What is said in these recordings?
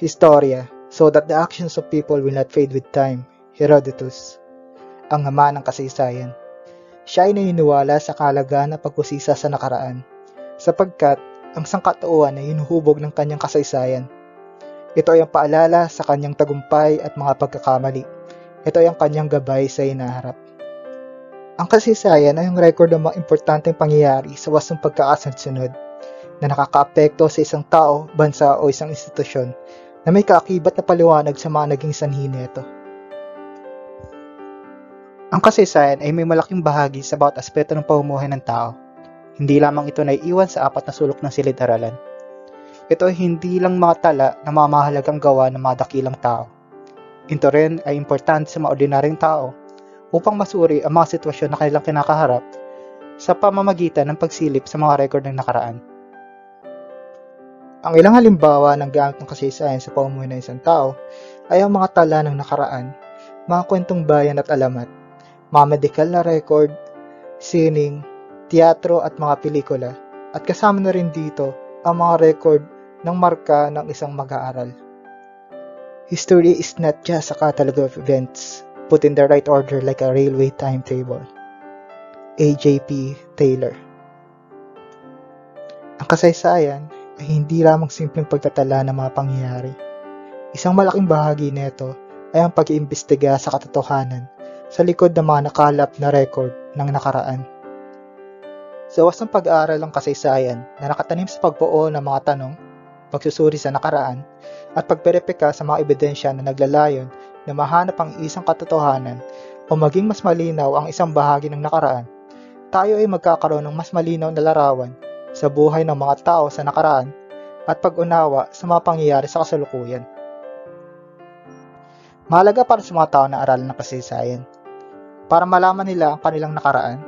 Historia, so that the actions of people will not fade with time. Herodotus, ang ama ng kasaysayan. Siya ay naniniwala sa kalagaan ng pagkusisa sa nakaraan, sapagkat ang sangkatauhan ay hinuhubog ng kanyang kasaysayan. Ito ay ang paalala sa kanyang tagumpay at mga pagkakamali. Ito ay ang kanyang gabay sa inaharap. Ang kasaysayan ay ang record ng mga importanteng pangyayari sa wasong pagkakasunod na nakakaapekto sa isang tao, bansa o isang institusyon na may kaakibat na paliwanag sa mga naging sanhi nito. Ang kasaysayan ay may malaking bahagi sa bawat aspeto ng pamumuhay ng tao. Hindi lamang ito naiiwan sa apat na sulok ng silid-aralan. Ito ay hindi lang mga tala na mga mahalagang gawa ng mga dakilang tao. Ito rin ay importante sa mga ordinaryong tao upang masuri ang mga sitwasyon na kanilang kinakaharap sa pamamagitan ng pagsilip sa mga record ng nakaraan. Ang ilang halimbawa ng gamit ng kasaysayan sa pamumuhay ng isang tao ay ang mga tala ng nakaraan, mga kwentong bayan at alamat, mga medikal na record, sining, teatro at mga pelikula, at kasama na rin dito ang mga record ng marka ng isang mag-aaral. History is not just a catalog of events put in the right order like a railway timetable. AJP Taylor Ang kasaysayan ay hindi lamang simpleng pagtatala ng mga pangyayari. Isang malaking bahagi nito ay ang pag-iimbestiga sa katotohanan sa likod ng mga nakalap na record ng nakaraan. Sa wasang pag-aaral ng kasaysayan na nakatanim sa pagbuo ng mga tanong, pagsusuri sa nakaraan, at pagperepeka sa mga ebidensya na naglalayon na mahanap ang isang katotohanan o maging mas malinaw ang isang bahagi ng nakaraan, tayo ay magkakaroon ng mas malinaw na larawan sa buhay ng mga tao sa nakaraan at pag-unawa sa mga pangyayari sa kasalukuyan. Mahalaga para sa mga tao na aralan ng kasaysayan para malaman nila ang kanilang nakaraan,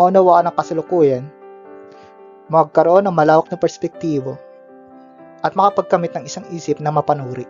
maunawaan ang kasalukuyan, magkaroon ng malawak na perspektibo, at makapagkamit ng isang isip na mapanuri.